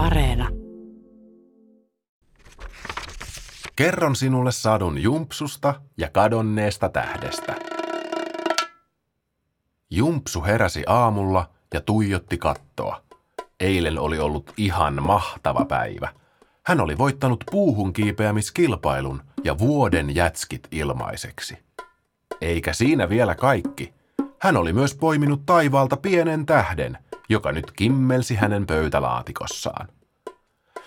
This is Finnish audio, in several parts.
Areena. Kerron sinulle sadun jumpsusta ja kadonneesta tähdestä. Jumpsu heräsi aamulla ja tuijotti kattoa. Eilen oli ollut ihan mahtava päivä. Hän oli voittanut puuhun kiipeämiskilpailun ja vuoden jätskit ilmaiseksi. Eikä siinä vielä kaikki. Hän oli myös poiminut taivaalta pienen tähden, joka nyt kimmelsi hänen pöytälaatikkossaan.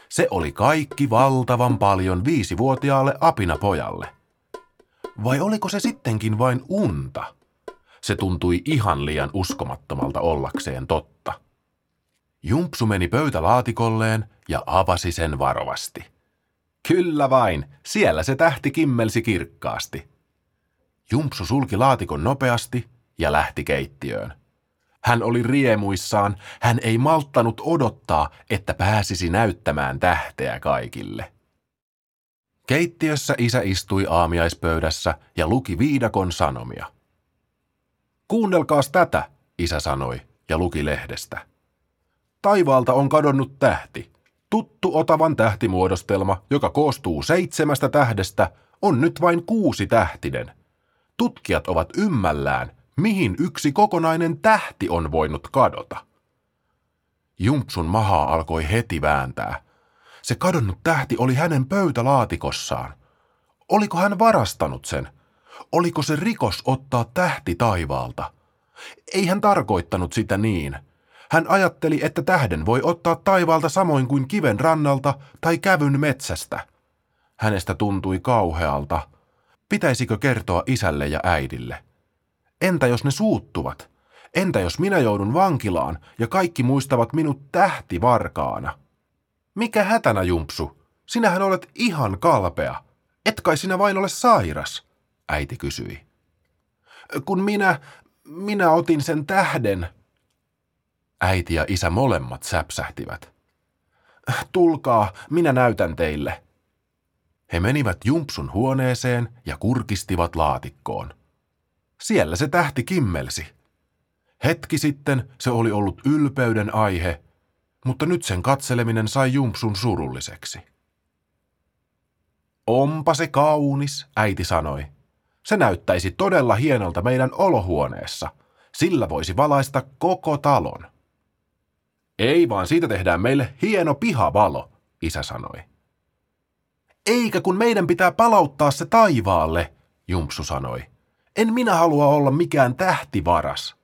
Se oli kaikki valtavan paljon viisivuotiaalle apinapojalle. Vai oliko se sittenkin vain unta? Se tuntui ihan liian uskomattomalta ollakseen totta. Jumpsu meni pöytälaatikolleen ja avasi sen varovasti. Kyllä vain, siellä se tähti kimmelsi kirkkaasti. Jumpsu sulki laatikon nopeasti ja lähti keittiöön. Hän oli riemuissaan, hän ei malttanut odottaa, että pääsisi näyttämään tähteä kaikille. Keittiössä isä istui aamiaispöydässä ja luki viidakon sanomia. Kuunnelkaas tätä, isä sanoi ja luki lehdestä. Taivaalta on kadonnut tähti. Tuttu Otavan tähtimuodostelma, joka koostuu seitsemästä tähdestä, on nyt vain kuusi tähtinen. Tutkijat ovat ymmällään, mihin yksi kokonainen tähti on voinut kadota. Jumpsun mahaa alkoi heti vääntää. Se kadonnut tähti oli hänen pöytälaatikossaan. Oliko hän varastanut sen? Oliko se rikos ottaa tähti taivaalta? Ei hän tarkoittanut sitä niin. Hän ajatteli, että tähden voi ottaa taivaalta samoin kuin kiven rannalta tai kävyn metsästä. Hänestä tuntui kauhealta. Pitäisikö kertoa isälle ja äidille? Entä jos ne suuttuvat? Entä jos minä joudun vankilaan ja kaikki muistavat minut tähtivarkaana? Mikä hätänä, Jumpsu? Sinähän olet ihan kalpea. Et kai sinä vain ole sairas, äiti kysyi. Kun minä, minä otin sen tähden. Äiti ja isä molemmat säpsähtivät. Tulkaa, minä näytän teille. He menivät Jumpsun huoneeseen ja kurkistivat laatikkoon. Siellä se tähti kimmelsi. Hetki sitten se oli ollut ylpeyden aihe, mutta nyt sen katseleminen sai Jumpsun surulliseksi. Onpa se kaunis, äiti sanoi. Se näyttäisi todella hienolta meidän olohuoneessa. Sillä voisi valaista koko talon. Ei vaan siitä tehdään meille hieno pihavalo, isä sanoi. Eikä kun meidän pitää palauttaa se taivaalle, Jumpsu sanoi. En minä halua olla mikään tähtivaras.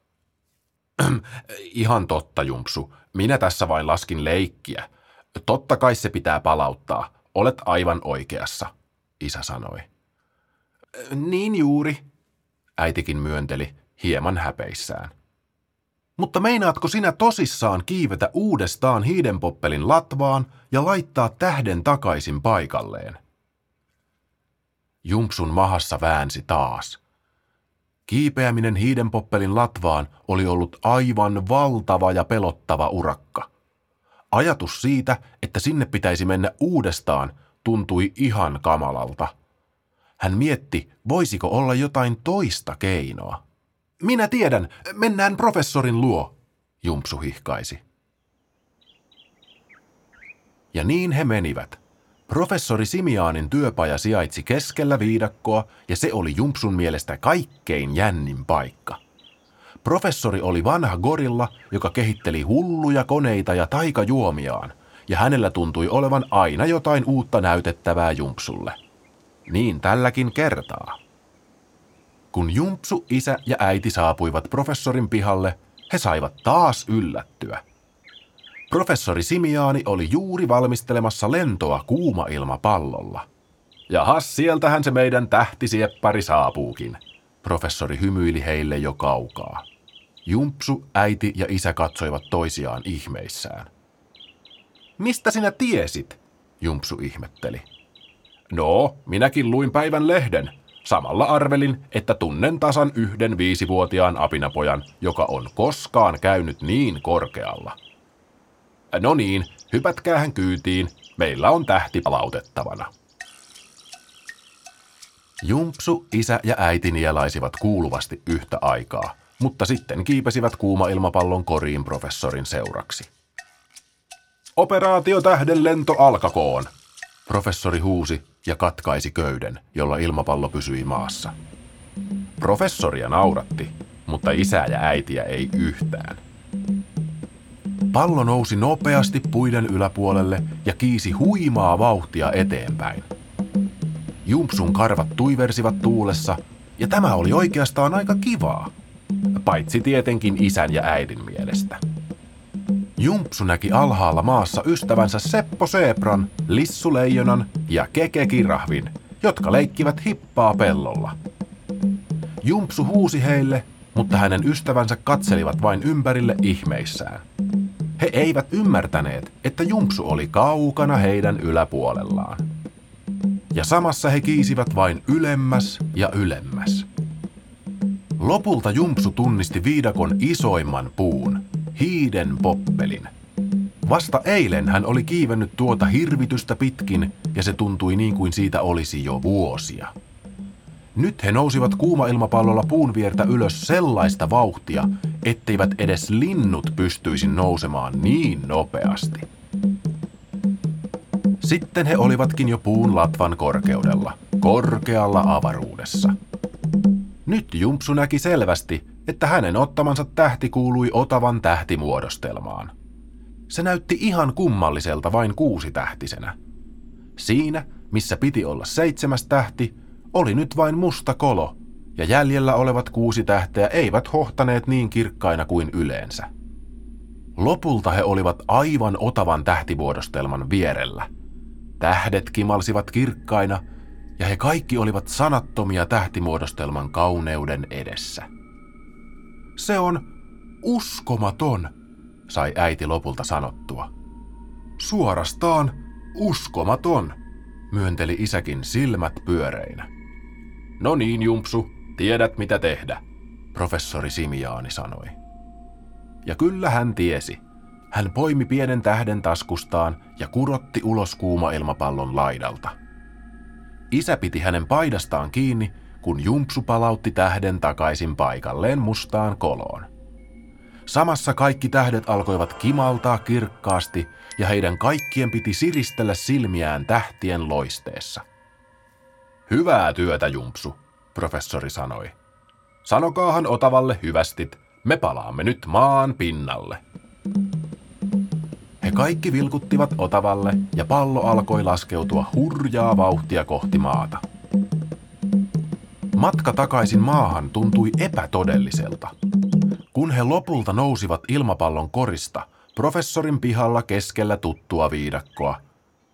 Ihan totta, Jumpsu. Minä tässä vain laskin leikkiä. Totta kai se pitää palauttaa. Olet aivan oikeassa, isä sanoi. Niin juuri, äitikin myönteli hieman häpeissään. Mutta meinaatko sinä tosissaan kiivetä uudestaan hiidenpoppelin latvaan ja laittaa tähden takaisin paikalleen? Jumpsun mahassa väänsi taas – Kiipeäminen hiidenpoppelin latvaan oli ollut aivan valtava ja pelottava urakka. Ajatus siitä, että sinne pitäisi mennä uudestaan, tuntui ihan kamalalta. Hän mietti, voisiko olla jotain toista keinoa. Minä tiedän, mennään professorin luo, Jumpsu hihkaisi. Ja niin he menivät – Professori Simiaanin työpaja sijaitsi keskellä viidakkoa ja se oli Jumpsun mielestä kaikkein jännin paikka. Professori oli vanha gorilla, joka kehitteli hulluja koneita ja taikajuomiaan, ja hänellä tuntui olevan aina jotain uutta näytettävää Jumpsulle. Niin tälläkin kertaa. Kun Jumpsu, isä ja äiti saapuivat professorin pihalle, he saivat taas yllättyä. Professori Simiaani oli juuri valmistelemassa lentoa kuuma-ilmapallolla. Jahas, sieltähän se meidän tähtisieppari saapuukin. Professori hymyili heille jo kaukaa. Jumpsu, äiti ja isä katsoivat toisiaan ihmeissään. Mistä sinä tiesit? Jumpsu ihmetteli. No, minäkin luin päivän lehden. Samalla arvelin, että tunnen tasan yhden viisivuotiaan apinapojan, joka on koskaan käynyt niin korkealla. No niin, hypätkäähän kyytiin. Meillä on tähti palautettavana. Jumpsu, isä ja äiti nielaisivat kuuluvasti yhtä aikaa, mutta sitten kiipesivät kuuma-ilmapallon koriin professorin seuraksi. Operaatio tähden lento alkakoon. Professori huusi ja katkaisi köyden, jolla ilmapallo pysyi maassa. Professoria nauratti, mutta isää ja äitiä ei yhtään. Pallo nousi nopeasti puiden yläpuolelle ja kiisi huimaa vauhtia eteenpäin. Jumpsun karvat tuiversivat tuulessa, ja tämä oli oikeastaan aika kivaa. Paitsi tietenkin isän ja äidin mielestä. Jumpsu näki alhaalla maassa ystävänsä Seppo Seepran, Lissu Leijonan ja Keke Kirahvin, jotka leikkivät hippaa pellolla. Jumpsu huusi heille, mutta hänen ystävänsä katselivat vain ympärille ihmeissään. He eivät ymmärtäneet, että Jumpsu oli kaukana heidän yläpuolellaan. Ja samassa he kiisivät vain ylemmäs ja ylemmäs. Lopulta Jumpsu tunnisti viidakon isoimman puun, hiiden poppelin. Vasta eilen hän oli kiivennyt tuota hirvitystä pitkin ja se tuntui niin kuin siitä olisi jo vuosia. Nyt he nousivat kuumailmapallolla puun viertä ylös sellaista vauhtia, etteivät edes linnut pystyisi nousemaan niin nopeasti. Sitten he olivatkin jo puun latvan korkeudella, korkealla avaruudessa. Nyt Jumpsu näki selvästi, että hänen ottamansa tähti kuului Otavan tähtimuodostelmaan. Se näytti ihan kummalliselta vain kuusi tähtisenä. Siinä, missä piti olla seitsemäs tähti, oli nyt vain musta kolo, ja jäljellä olevat kuusi tähteä eivät hohtaneet niin kirkkaina kuin yleensä. Lopulta he olivat aivan Otavan tähtimuodostelman vierellä. Tähdet kimalsivat kirkkaina, ja he kaikki olivat sanattomia tähtimuodostelman kauneuden edessä. Se on uskomaton, sai äiti lopulta sanottua. Suorastaan uskomaton, myönteli isäkin silmät pyöreinä. No niin, Jumpsu, tiedät mitä tehdä, professori Simiaani sanoi. Ja kyllä hän tiesi. Hän poimi pienen tähden taskustaan ja kurotti ulos kuuma ilmapallon laidalta. Isä piti hänen paidastaan kiinni kun Jumpsu palautti tähden takaisin paikalleen mustaan koloon. Samassa kaikki tähdet alkoivat kimaltaa kirkkaasti ja heidän kaikkien piti siristellä silmiään tähtien loisteessa. Hyvää työtä, Jumpsu, professori sanoi. Sanokaahan Otavalle hyvästit, me palaamme nyt maan pinnalle. He kaikki vilkuttivat Otavalle ja pallo alkoi laskeutua hurjaa vauhtia kohti maata. Matka takaisin maahan tuntui epätodelliselta. Kun he lopulta nousivat ilmapallon korista, professorin pihalla keskellä tuttua viidakkoa,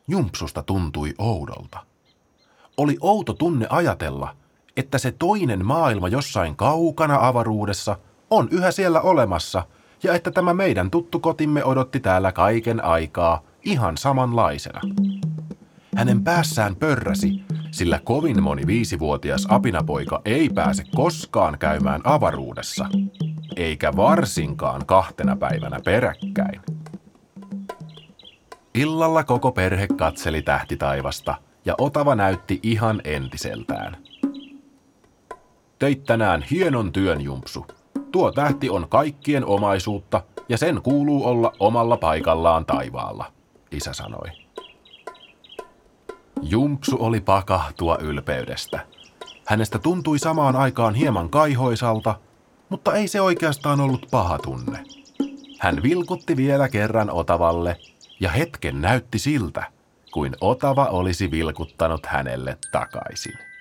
Jumpsusta tuntui oudolta. Oli outo tunne ajatella, että se toinen maailma jossain kaukana avaruudessa on yhä siellä olemassa ja että tämä meidän tuttu kotimme odotti täällä kaiken aikaa ihan samanlaisena. Hänen päässään pörräsi, sillä kovin moni viisivuotias apinapoika ei pääse koskaan käymään avaruudessa, eikä varsinkaan kahtena päivänä peräkkäin. Illalla koko perhe katseli tähtitaivasta ja Otava näytti ihan entiseltään. Teit tänään hienon työn, Jumpsu. Tuo tähti on kaikkien omaisuutta ja sen kuuluu olla omalla paikallaan taivaalla, isä sanoi. Jumpsu oli pakahtua ylpeydestä. Hänestä tuntui samaan aikaan hieman kaihoisalta, mutta ei se oikeastaan ollut paha tunne. Hän vilkutti vielä kerran Otavalle ja hetken näytti siltä, kuin Otava olisi vilkuttanut hänelle takaisin.